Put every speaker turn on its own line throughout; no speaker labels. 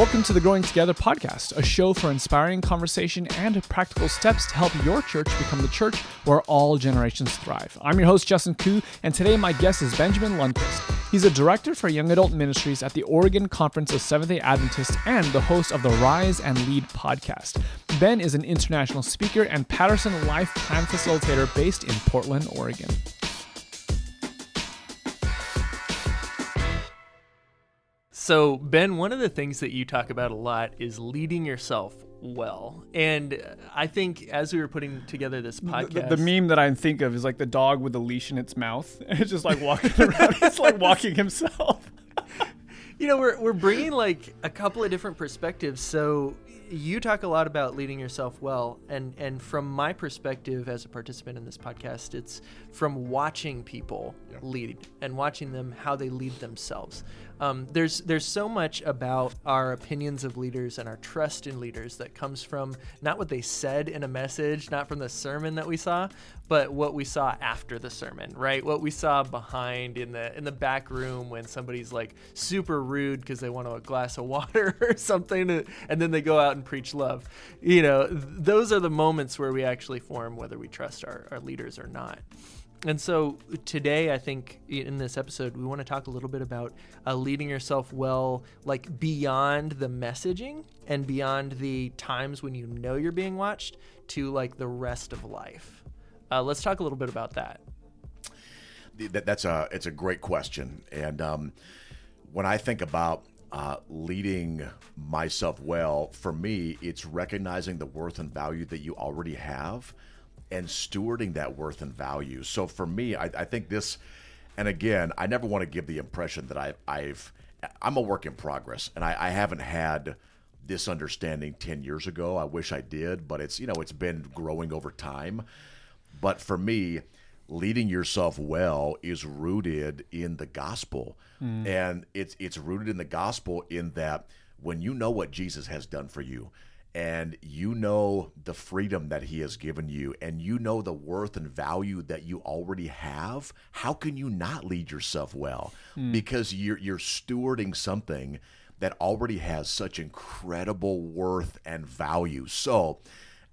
Welcome to the Growing Together podcast, a show for inspiring conversation and practical steps to help your church become the church where all generations thrive. I'm your host, Justin Koo, and today my guest is Benjamin Lundquist. He's a director for young adult ministries at the Oregon Conference of Seventh day Adventists and the host of the Rise and Lead podcast. Ben is an international speaker and Patterson Life Plan Facilitator based in Portland, Oregon.
So, Ben, one of the things that you talk about a lot is leading yourself well. And I think as we were putting together this podcast,
the, the, meme that I think of is like the dog with the leash in its mouth. And it's just like walking around. it's like walking himself.
you know, we're, we're bringing like a couple of different perspectives. So, you talk a lot about leading yourself well and and from my perspective as a participant in this podcast it's from watching people lead and watching them how they lead themselves um, there's there's so much about our opinions of leaders and our trust in leaders that comes from not what they said in a message, not from the sermon that we saw, but what we saw after the sermon, right? What we saw behind in the in the back room when somebody's like super rude because they want a glass of water or something, and then they go out and preach love. You know, those are the moments where we actually form whether we trust our, our leaders or not. And so today, I think in this episode, we want to talk a little bit about uh, leading yourself well, like beyond the messaging and beyond the times when you know you're being watched to like the rest of life. Uh, let's talk a little bit about that.
that that's a it's a great question, and um, when I think about uh, leading myself well, for me, it's recognizing the worth and value that you already have and stewarding that worth and value. So for me, I, I think this, and again, I never want to give the impression that I, I've, I'm a work in progress, and I, I haven't had this understanding 10 years ago. I wish I did, but it's, you know, it's been growing over time. But for me, leading yourself well is rooted in the gospel. Mm. And it's it's rooted in the gospel in that when you know what Jesus has done for you, and you know the freedom that he has given you and you know the worth and value that you already have how can you not lead yourself well? Mm. because you're you're stewarding something that already has such incredible worth and value. So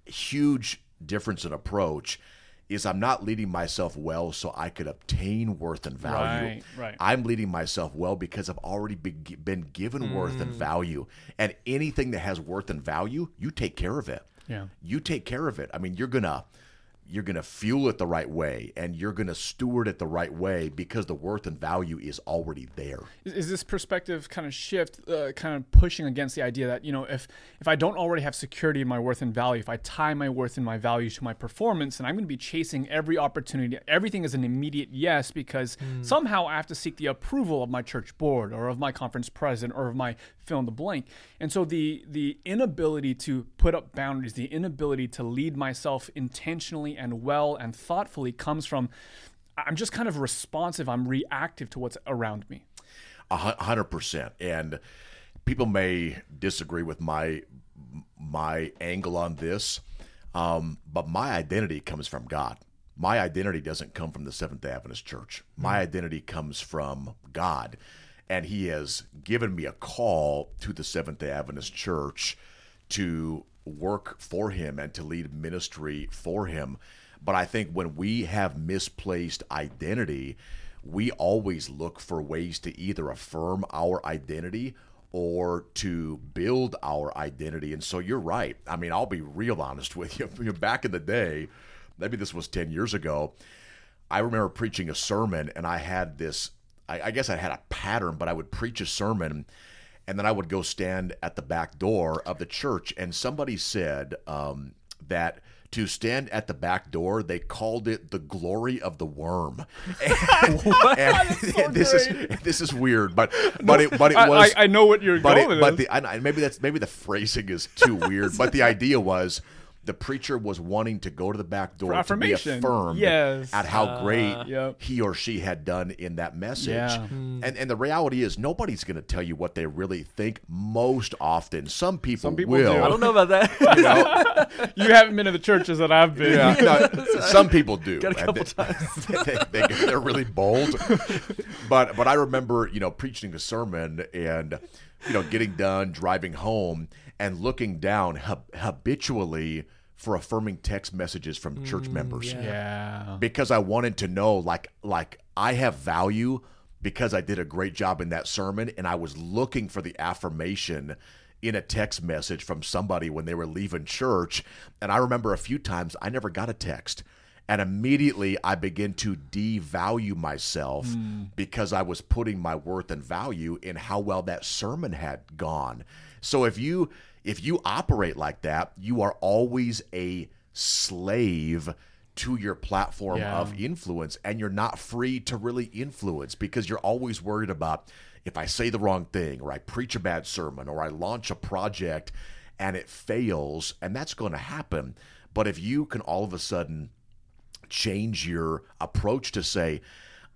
huge difference in approach is I'm not leading myself well so I could obtain worth and value.
Right, right.
I'm leading myself well because I've already been, been given mm. worth and mm. value. And anything that has worth and value, you take care of it.
Yeah.
You take care of it. I mean, you're going to you're going to fuel it the right way and you're going to steward it the right way because the worth and value is already there.
Is, is this perspective kind of shift uh, kind of pushing against the idea that, you know, if if I don't already have security in my worth and value, if I tie my worth and my value to my performance, and I'm going to be chasing every opportunity, everything is an immediate yes because mm. somehow I have to seek the approval of my church board or of my conference president or of my fill in the blank. And so the the inability to put up boundaries, the inability to lead myself intentionally and well and thoughtfully comes from I'm just kind of responsive. I'm reactive to what's around me.
A hundred percent. And people may disagree with my my angle on this, um, but my identity comes from God. My identity doesn't come from the Seventh Adventist Church. My mm-hmm. identity comes from God, and He has given me a call to the Seventh Day Adventist Church to work for Him and to lead ministry for Him. But I think when we have misplaced identity, we always look for ways to either affirm our identity or to build our identity. And so you're right. I mean, I'll be real honest with you. Back in the day, maybe this was 10 years ago, I remember preaching a sermon and I had this, I, I guess I had a pattern, but I would preach a sermon and then I would go stand at the back door of the church. And somebody said um, that to stand at the back door. They called it the glory of the worm. And, and so this great. is this is weird, but but it but it was.
I, I know what you're
but
going.
It, but the I, maybe that's maybe the phrasing is too weird. but the idea was the preacher was wanting to go to the back door to be affirmed
yes.
at how uh, great yep. he or she had done in that message.
Yeah. Mm.
And and the reality is nobody's going to tell you what they really think most often. Some people,
Some people
will.
Do.
I don't know about that.
you, know?
you haven't been in the churches that I've been.
Yeah, no, some people do.
Got a couple they, times.
they, they, they're really bold. but but I remember, you know, preaching a sermon and you know, getting done, driving home, and looking down hab- habitually for affirming text messages from church mm, members
yeah.
Yeah.
because I wanted to know like like I have value because I did a great job in that sermon and I was looking for the affirmation in a text message from somebody when they were leaving church and I remember a few times I never got a text and immediately I began to devalue myself mm. because I was putting my worth and value in how well that sermon had gone. So if you if you operate like that, you are always a slave to your platform
Yeah.
of influence and you're not free to really influence because you're always worried about if I say the wrong thing or I preach a bad sermon or I launch a project and it fails and that's going to happen. But if you can all of a sudden change your approach to say,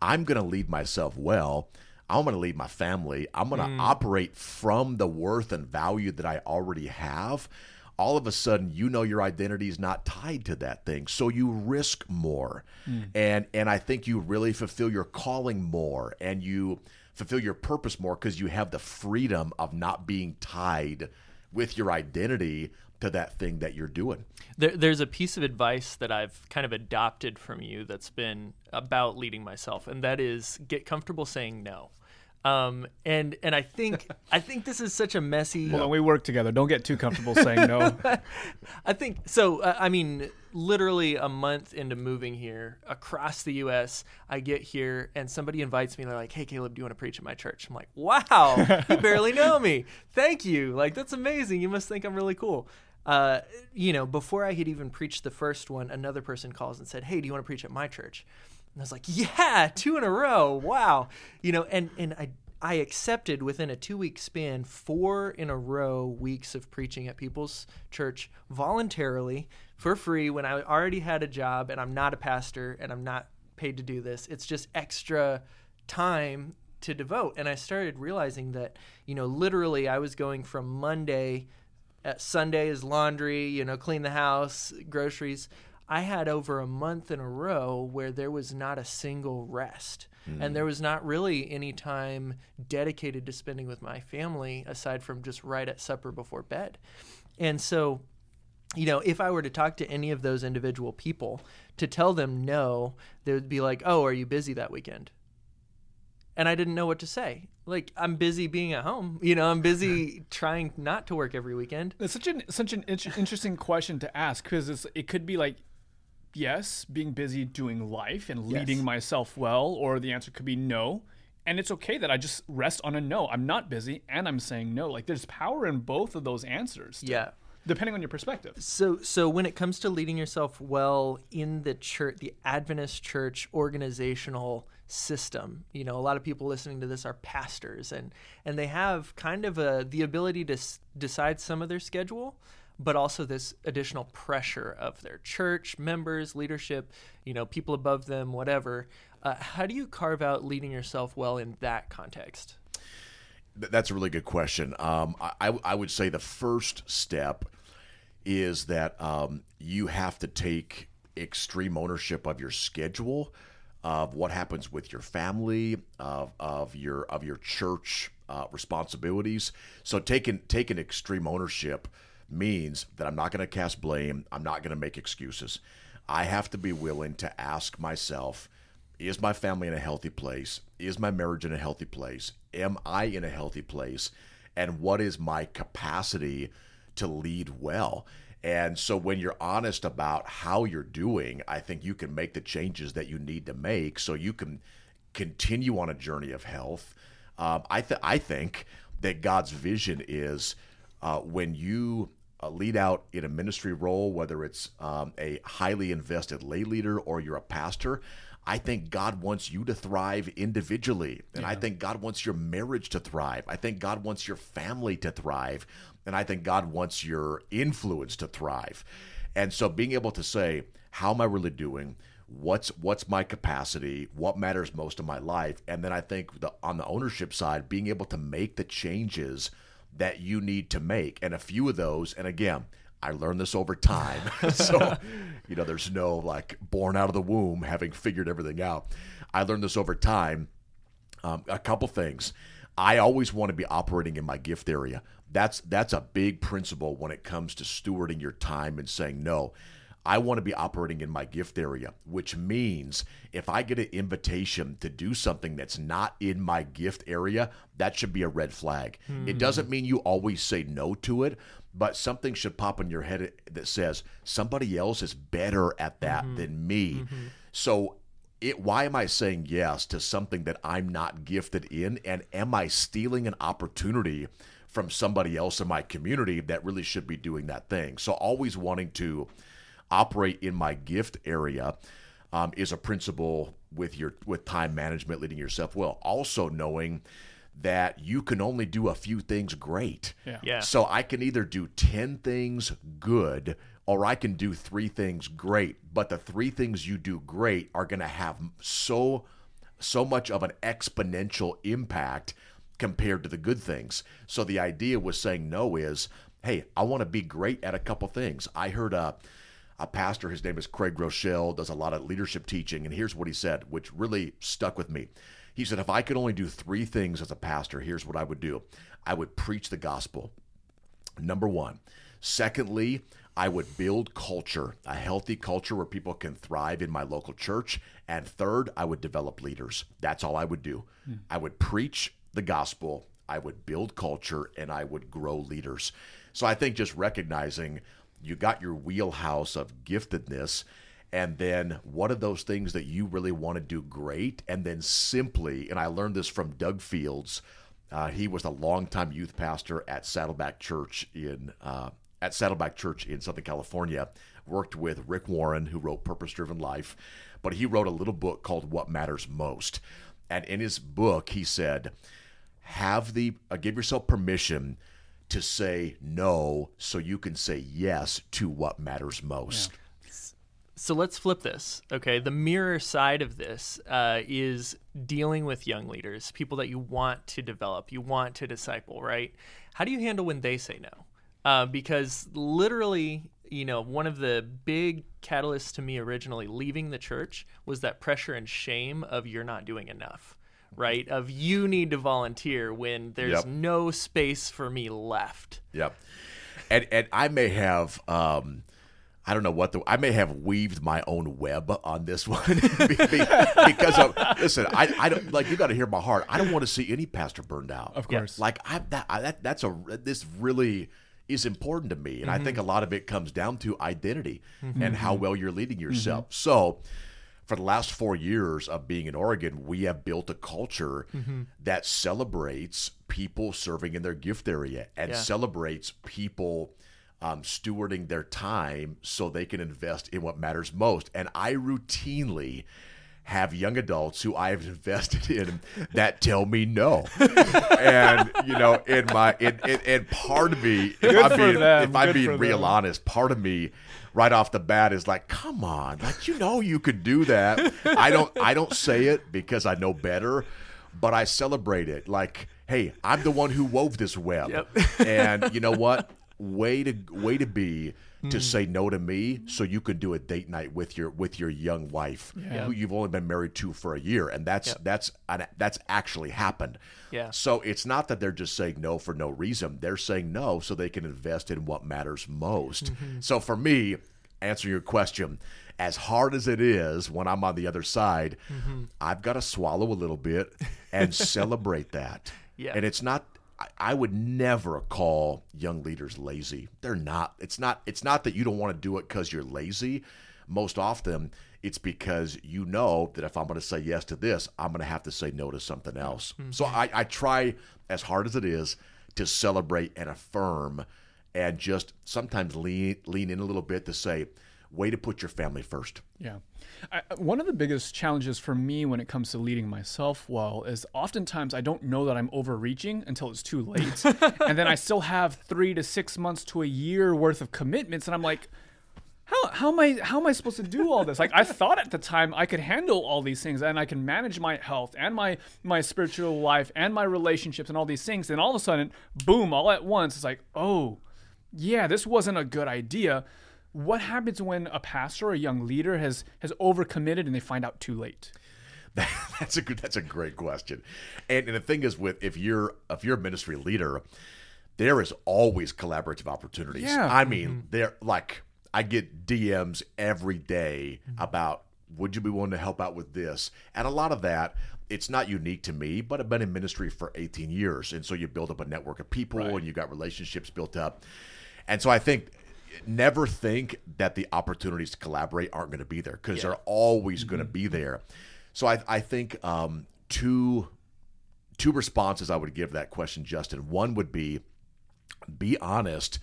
I'm going to lead myself well. I'm going to lead my family. I'm going to hmm. operate from the worth and value that I already have. All of a sudden, you know your identity is not tied to that thing, so you risk more, hmm. and and I think you really fulfill your calling more, and you fulfill your purpose more because you have the freedom of not being tied with your identity to that thing that you're doing.
There, there's a piece of advice that I've kind of adopted from you that's been about leading myself, and that is get comfortable saying no. Um, and and I think I think this is such a messy.
Well, we work together. Don't get too comfortable saying no.
I think so. Uh, I mean, literally a month into moving here across the U.S., I get here and somebody invites me. and They're like, "Hey, Kaleb, do you want to preach at my church?" I'm like, "Wow, you barely know me. Thank you. Like that's amazing. You must think I'm really cool." Uh, you know, before I had even preached the first one, another person calls and said, "Hey, do you want to preach at my church?" And I was like, "Yeah, two in a row. Wow." You know, and and I I accepted within a two week span four in a row weeks of preaching at people's church voluntarily for free when I already had a job and I'm not a pastor and I'm not paid to do this. It's just extra time to devote. And I started realizing that, you know, literally I was going from Monday at Sunday is laundry, you know, clean the house, groceries. I had over a month in a row where there was not a single rest. And mm. there was not really any time dedicated to spending with my family aside from just right at supper before bed. And so, you know, if I were to talk to any of those individual people to tell them no, they would be like, "Oh, are you busy that weekend?" And I didn't know what to say. Like, I'm busy being at home. You know, I'm busy trying not to work every weekend.
It's such an such an int- interesting question to ask because it could be like, yes, being busy doing life and leading
Yes.
myself well, or the answer could be no. And it's okay that I just rest on a no. I'm not busy and I'm saying no. Like there's power in both of those answers.
Yeah.
Depending on your perspective.
So, so when it comes to leading yourself well in the church, the Adventist church organizational system, you know, a lot of people listening to this are pastors, and and they have kind of a the ability to s- decide some of their schedule, but also this additional pressure of their church members, leadership, you know, people above them, whatever. Uh, how do you carve out leading yourself well in that context?
That's a really good question. Um, I, I would say the first step is that um, you have to take extreme ownership of your schedule, of what happens with your family, of, of your of your church uh, responsibilities. So taking taking extreme ownership means that I'm not going to cast blame. I'm not going to make excuses. I have to be willing to ask myself is my family in a healthy place? Is my marriage in a healthy place? Am I in a healthy place? And what is my capacity to lead well? And so when you're honest about how you're doing, I think you can make the changes that you need to make so you can continue on a journey of health. Um, I, th- I think that God's vision is uh, when you uh, lead out in a ministry role, whether it's um, a highly invested lay leader or you're a pastor, I think God wants you to thrive individually. And I think God wants your marriage to thrive. I think God wants your family to thrive. And I think God wants your influence to thrive. And so being able to say, how am I really doing? What's what's my capacity? What matters most in my life? And then I think the, on the ownership side, being able to make the changes that you need to make. And a few of those, and again, I learned this over time. so, you know, there's no like born out of the womb having figured everything out. I learned this over time. Um, a couple things. I always want to be operating in my gift area. That's that's a big principle when it comes to stewarding your time and saying no. I want to be operating in my gift area, which means if I get an invitation to do something that's not in my gift area, that should be a red flag. It hmm. doesn't mean you always say no to it, but something should pop in your head that says somebody else is better at that mm-hmm. than me. Mm-hmm. So it, why am I saying yes to something that I'm not gifted in? And am I stealing an opportunity from somebody else in my community that really should be doing that thing? So always wanting to operate in my gift area um, is a principle with your with time management, leading yourself well. Also knowing that you can only do a few things great.
Yeah.
Yeah.
So I can either do 10 things good or I can do three things great. But the three things you do great are going to have so so much of an exponential impact compared to the good things. So the idea was saying no is, hey, I want to be great at a couple things. I heard a a pastor, his name is Craig Groeschel, does a lot of leadership teaching, and here's what he said, which really stuck with me. He said, if I could only do three things as a pastor, here's what I would do. I would preach the gospel. Number one. Secondly, I would build culture, a healthy culture where people can thrive in my local church. And third, I would develop leaders. That's all I would do. Hmm. I would preach the gospel, I would build culture, and I would grow leaders. So I think just recognizing you got your wheelhouse of giftedness. And then what are those things that you really want to do great? And then simply, and I learned this from Doug Fields. Uh, he was a longtime youth pastor at Saddleback Church in uh, at Saddleback Church in Southern California. Worked with Rick Warren, who wrote Purpose Driven Life, but he wrote a little book called What Matters Most. And in his book, he said, "Have the uh, give yourself permission to say no, so you can say yes to what matters most."
So let's flip this. Okay. The mirror side of this uh, is dealing with young leaders, people that you want to develop, you want to disciple, right? How do you handle when they say no? Uh, because literally, you know, one of the big catalysts to me originally leaving the church was that pressure and shame of you're not doing enough, right? Of you need to volunteer when there's
Yep.
no space for me left.
Yep. And and I may have um I don't know what the I may have weaved my own web on this one Be- be- because of listen I, I don't like you got to hear my heart I don't want to see any pastor burned out
Of course.
like I that I, that that's a this really is important to me and I think mm-hmm. a lot of it comes down to identity mm-hmm. and how mm-hmm. well you're leading yourself so for the last four years of being in Oregon, we have built a culture that celebrates people serving in their gift area and
Yeah.
celebrates people um, stewarding their time so they can invest in what matters most. And I routinely have young adults who I have invested in that tell me no. and you know, in my in, in, and part of me, if
Good
I'm being if I'm being real
them.
honest, part of me right off the bat is like, come on, like you know you could do that. I don't I don't say it because I know better, but I celebrate it. Like, hey, I'm the one who wove this web.
Yep.
and you know what? Way to way to be
Hmm.
to say no to me so you can do a date night with your with your young wife
Yeah.
who you've only been married to for a year and that's
Yep.
that's that's actually happened.
Yeah.
So it's not that they're just saying no for no reason. They're saying no so they can invest in what matters most. So for me, answer your question, as hard as it is when I'm on the other side, I've got to swallow a little bit and celebrate that.
Yeah.
And it's not I- would never call young leaders lazy. They're not. It's not. It's not that you don't want to do it because you're lazy. Most often, it's because you know that if I'm going to say yes to this, I'm going to have to say no to something else. Mm-hmm. So I, I try as hard as it is to celebrate and affirm, and just sometimes lean lean in a little bit to say, "Way to put your family first.
Yeah. I, one of the biggest challenges for me when it comes to leading myself well is oftentimes I don't know that I'm overreaching until it's too late. and then I still have three to six months to a year worth of commitments. And I'm like, how, how am I how am I supposed to do all this? Like I thought at the time I could handle all these things and I can manage my health and my my spiritual life and my relationships and all these things. And all of a sudden, boom, all at once, it's like, oh, yeah, this wasn't a good idea. What happens when a pastor or a young leader has has overcommitted and they find out too late?
that's a good. That's a great question. And, and the thing is, with if you're if you're a ministry leader, there is always collaborative opportunities.
Yeah.
I mean, mm-hmm. they're like I get DMs every day mm-hmm. about would you be willing to help out with this, and a lot of that. It's not unique to me, but I've been in ministry for 18 years, and so you build up a network of people,
Right.
and you got relationships built up, and so I think never think that the opportunities to collaborate aren't going to be there because they're always going to be there. So I, I think um, two two responses I would give that question, Justin. One would be be honest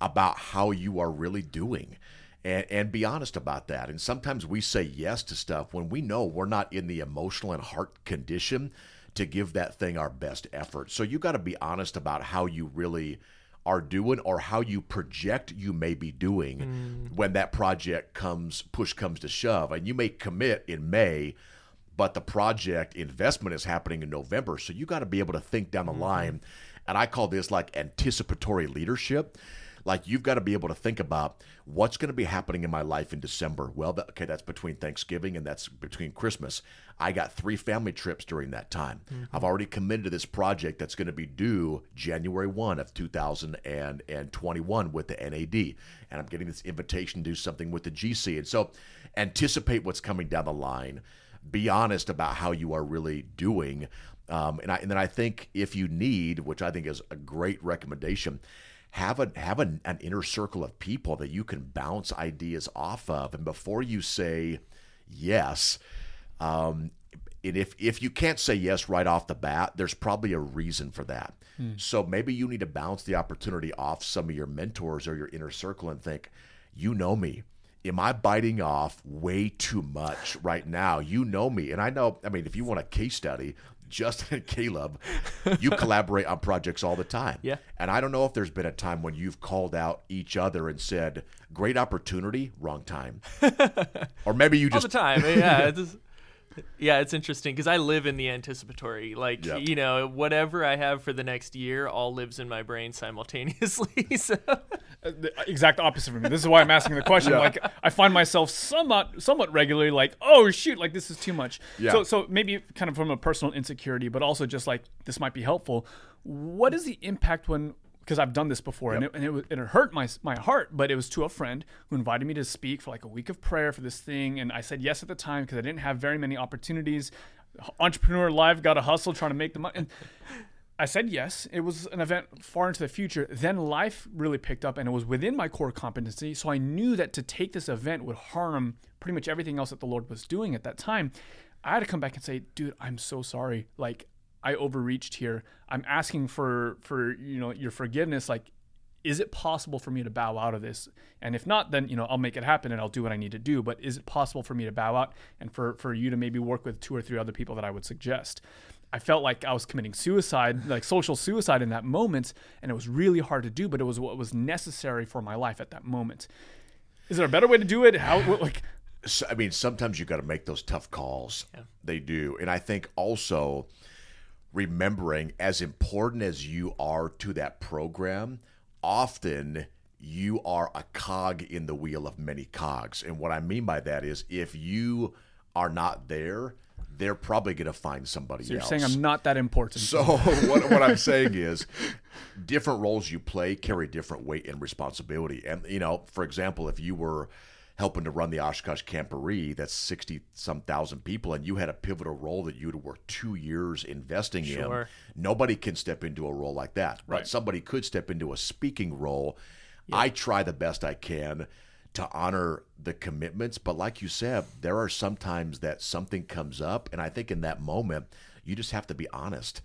about how you are really doing. And, and be honest about that. And sometimes we say yes to stuff when we know we're not in the emotional and heart condition to give that thing our best effort. So you got to be honest about how you really are doing or how you project you may be doing mm. when that project comes push comes to shove and you may commit in May but the project investment is happening in November. So you got to be able to think down the mm-hmm. line. And I call this like anticipatory leadership. Like you've got to be able to think about what's going to be happening in my life in December. Well, that, okay, that's between Thanksgiving and that's between Christmas. I got three family trips during that time. I've already committed to this project that's going to be due January 1 of 2021 with the NAD. And I'm getting this invitation to do something with the GC. And so anticipate what's coming down the line be honest about how you are really doing. Um, and, I, and then I think if you need, which I think is a great recommendation, have a have an, an inner circle of people that you can bounce ideas off of. And before you say yes, um, and if if you can't say yes right off the bat, there's probably a reason for that. So maybe you need to bounce the opportunity off some of your mentors or your inner circle and think, you know me. Am I biting off way too much right now? You know me. And I know, I mean, if you want a case study, Justin and Kaleb, you collaborate on projects all the time.
Yeah.
And I don't know if there's been a time when you've called out each other and said, great opportunity, wrong time. or maybe you just
all
just
the time. Yeah, it's, yeah, it's interesting because I live in the anticipatory. Like
Yeah.
you know, whatever I have for the next year, all lives in my brain simultaneously. so
Uh, the exact opposite for me. This is why I'm asking the question. Like I find myself somewhat somewhat regularly like, oh shoot, like this is too much.
Yeah.
So so maybe kind of from a personal insecurity, but also just like this might be helpful. What is the impact when because I've done this before and, it, and, it, and it hurt my my heart, but it was to a friend who invited me to speak for like a week of prayer for this thing, and I said yes at the time because I didn't have very many opportunities. Entrepreneur life, got to hustle, trying to make the money. And I said yes. It was an event far into the future. Then life really picked up and it was within my core competency. So I knew that to take this event would harm pretty much everything else that the Lord was doing at that time. I had to come back and say, dude, I'm so sorry. Like I overreached here. I'm asking for for you know your forgiveness. Like, is it possible for me to bow out of this? And if not, then you know I'll make it happen and I'll do what I need to do. But is it possible for me to bow out and for for you to maybe work with two or three other people that I would suggest? I felt like I was committing suicide, like social suicide in that moment, and it was really hard to do, but it was what was necessary for my life at that moment. Is there a better way to do it? How what, like
So, I mean, sometimes you got to make those tough calls. They do. And I think also remembering as important as you are to that program, often you are a cog in the wheel of many cogs. And what I mean by that is if you are not there, they're probably going to find somebody
you're
else.
saying I'm not that important.
So what, what I'm saying is, different roles you play carry different weight and responsibility. And you know, for example, if you were helping to run the Oshkosh Camporee, that's sixty some thousand people, and you had a pivotal role that you would work two years investing
Sure.
in, nobody can step into a role like that. But
Right.
somebody could step into a speaking role. I try the best I can to honor the commitments, but like you said, there are sometimes that something comes up, and I think in that moment, you just have to be honest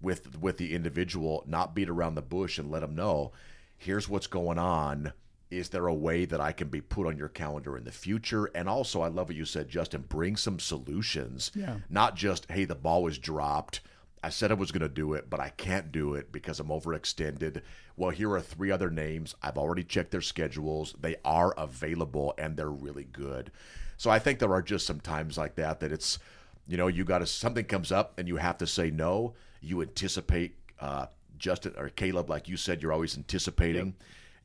with with the individual, not beat around the bush, and let them know, here's what's going on. Is there a way that I can be put on your calendar in the future? And also, I love what you said, Justin. Bring some solutions,
Yeah.
not just hey, the ball was dropped. I said I was going to do it, but I can't do it because I'm overextended. Well, here are three other names. I've already checked their schedules. They are available and they're really good. So I think there are just some times like that that it's, you know, you got to, something comes up and you have to say no. You anticipate, uh, Justin or Kaleb, like you said, you're always anticipating.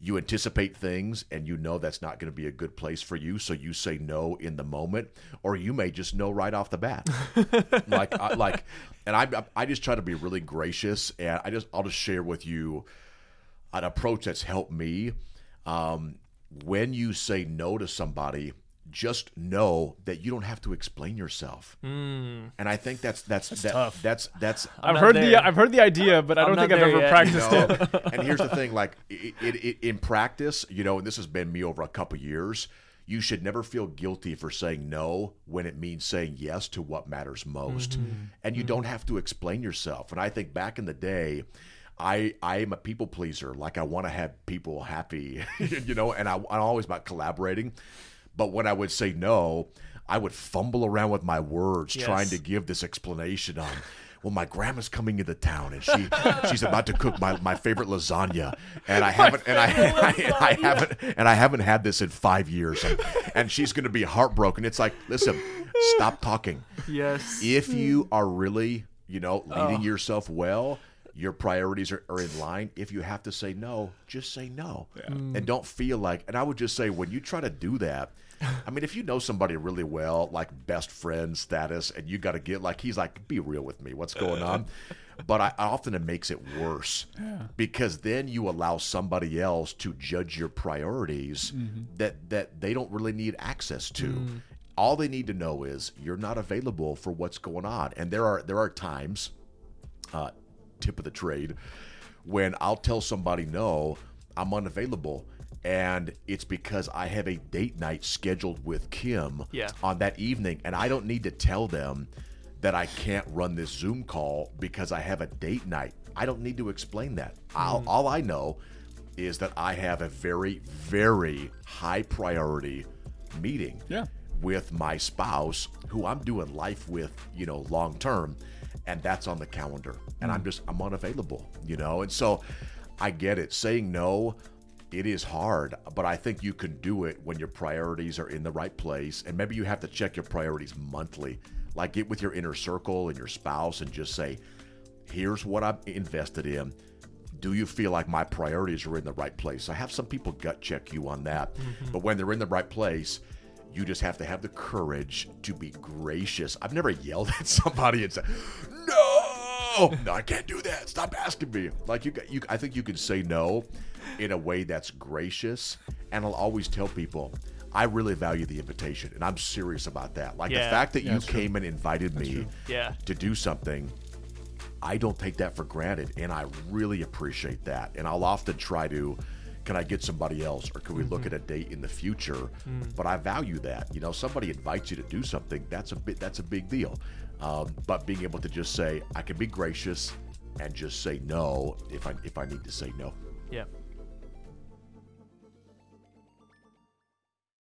You anticipate things and you know that's not going to be a good place for you so you say no in the moment or you may just know right off the bat. Like I, like and I I just try to be really gracious and I just I'll just share with you an approach that's helped me. Um, when you say no to somebody just know that you don't have to explain yourself hmm. and I think that's that's that's that,
tough.
that's that's
I've heard
there.
the I've heard the idea, but I
I'm
don't think I've ever
yet.
practiced
no.
it.
and here's the thing: like it, it, it, in practice, you know, and this has been me over a couple years. You should never feel guilty for saying no when it means saying yes to what matters most, mm-hmm. and you mm-hmm. don't have to explain yourself. And I think back in the day. I, I am a people pleaser. Like I want to have people happy, you know, and I, I'm always about collaborating. But when I would say no, I would fumble around with my words,
Yes.
trying to give this explanation on well my grandma's coming into town and she she's about to cook my, my favorite lasagna and i haven't and I, I, I haven't and i haven't had this in five years and, and she's going to be heartbroken it's like listen stop talking
Yes.
if you are really you know leading yourself well your priorities are, are in line if you have to say no just say no. Mm. And don't feel like and i would just say when you try to do that i mean if you know somebody really well like best friend status and you got to get like he's like be real with me what's going on? But I, often it makes it worse because then you allow somebody else to judge your priorities mm-hmm. that that they don't really need access to. Mm. All they need to know is you're not available for what's going on. And there are there are times uh, tip of the trade when I'll tell somebody no, I'm unavailable. And it's because I have a date night scheduled with Kim
Yeah.
on that evening. And I don't need to tell them that I can't run this Zoom call because I have a date night. I don't need to explain that. I'll, mm. all I know is that I have a very, very high priority meeting
Yeah.
with my spouse who I'm doing life with, you know, long term, and that's on the calendar. And I'm mm. just I'm unavailable, you know. And so I get it. Saying no, it is hard, but I think you can do it when your priorities are in the right place. And maybe you have to check your priorities monthly. Like get with your inner circle and your spouse and just say, here's what I'm invested in. Do you feel like my priorities are in the right place? I have some people gut check you on that. Mm-hmm. But when they're in the right place, you just have to have the courage to be gracious. I've never yelled at somebody and said, "No, no, I can't do that. Stop asking me." Like you, you, I think you can say no in a way that's gracious. And I'll always tell people, I really value the invitation, and I'm serious about that. Like
Yeah.
the fact that
Yeah,
you
that's true.
came and invited me
Yeah.
to do something. I don't take that for granted, and I really appreciate that. And I'll often try to, can I get somebody else, or can we look at a date in the future? But I value that. You know, somebody invites you to do something. That's a bit. That's a big deal. Um, but being able to just say, I can be gracious, and just say no if I if I need to say no.
Yeah.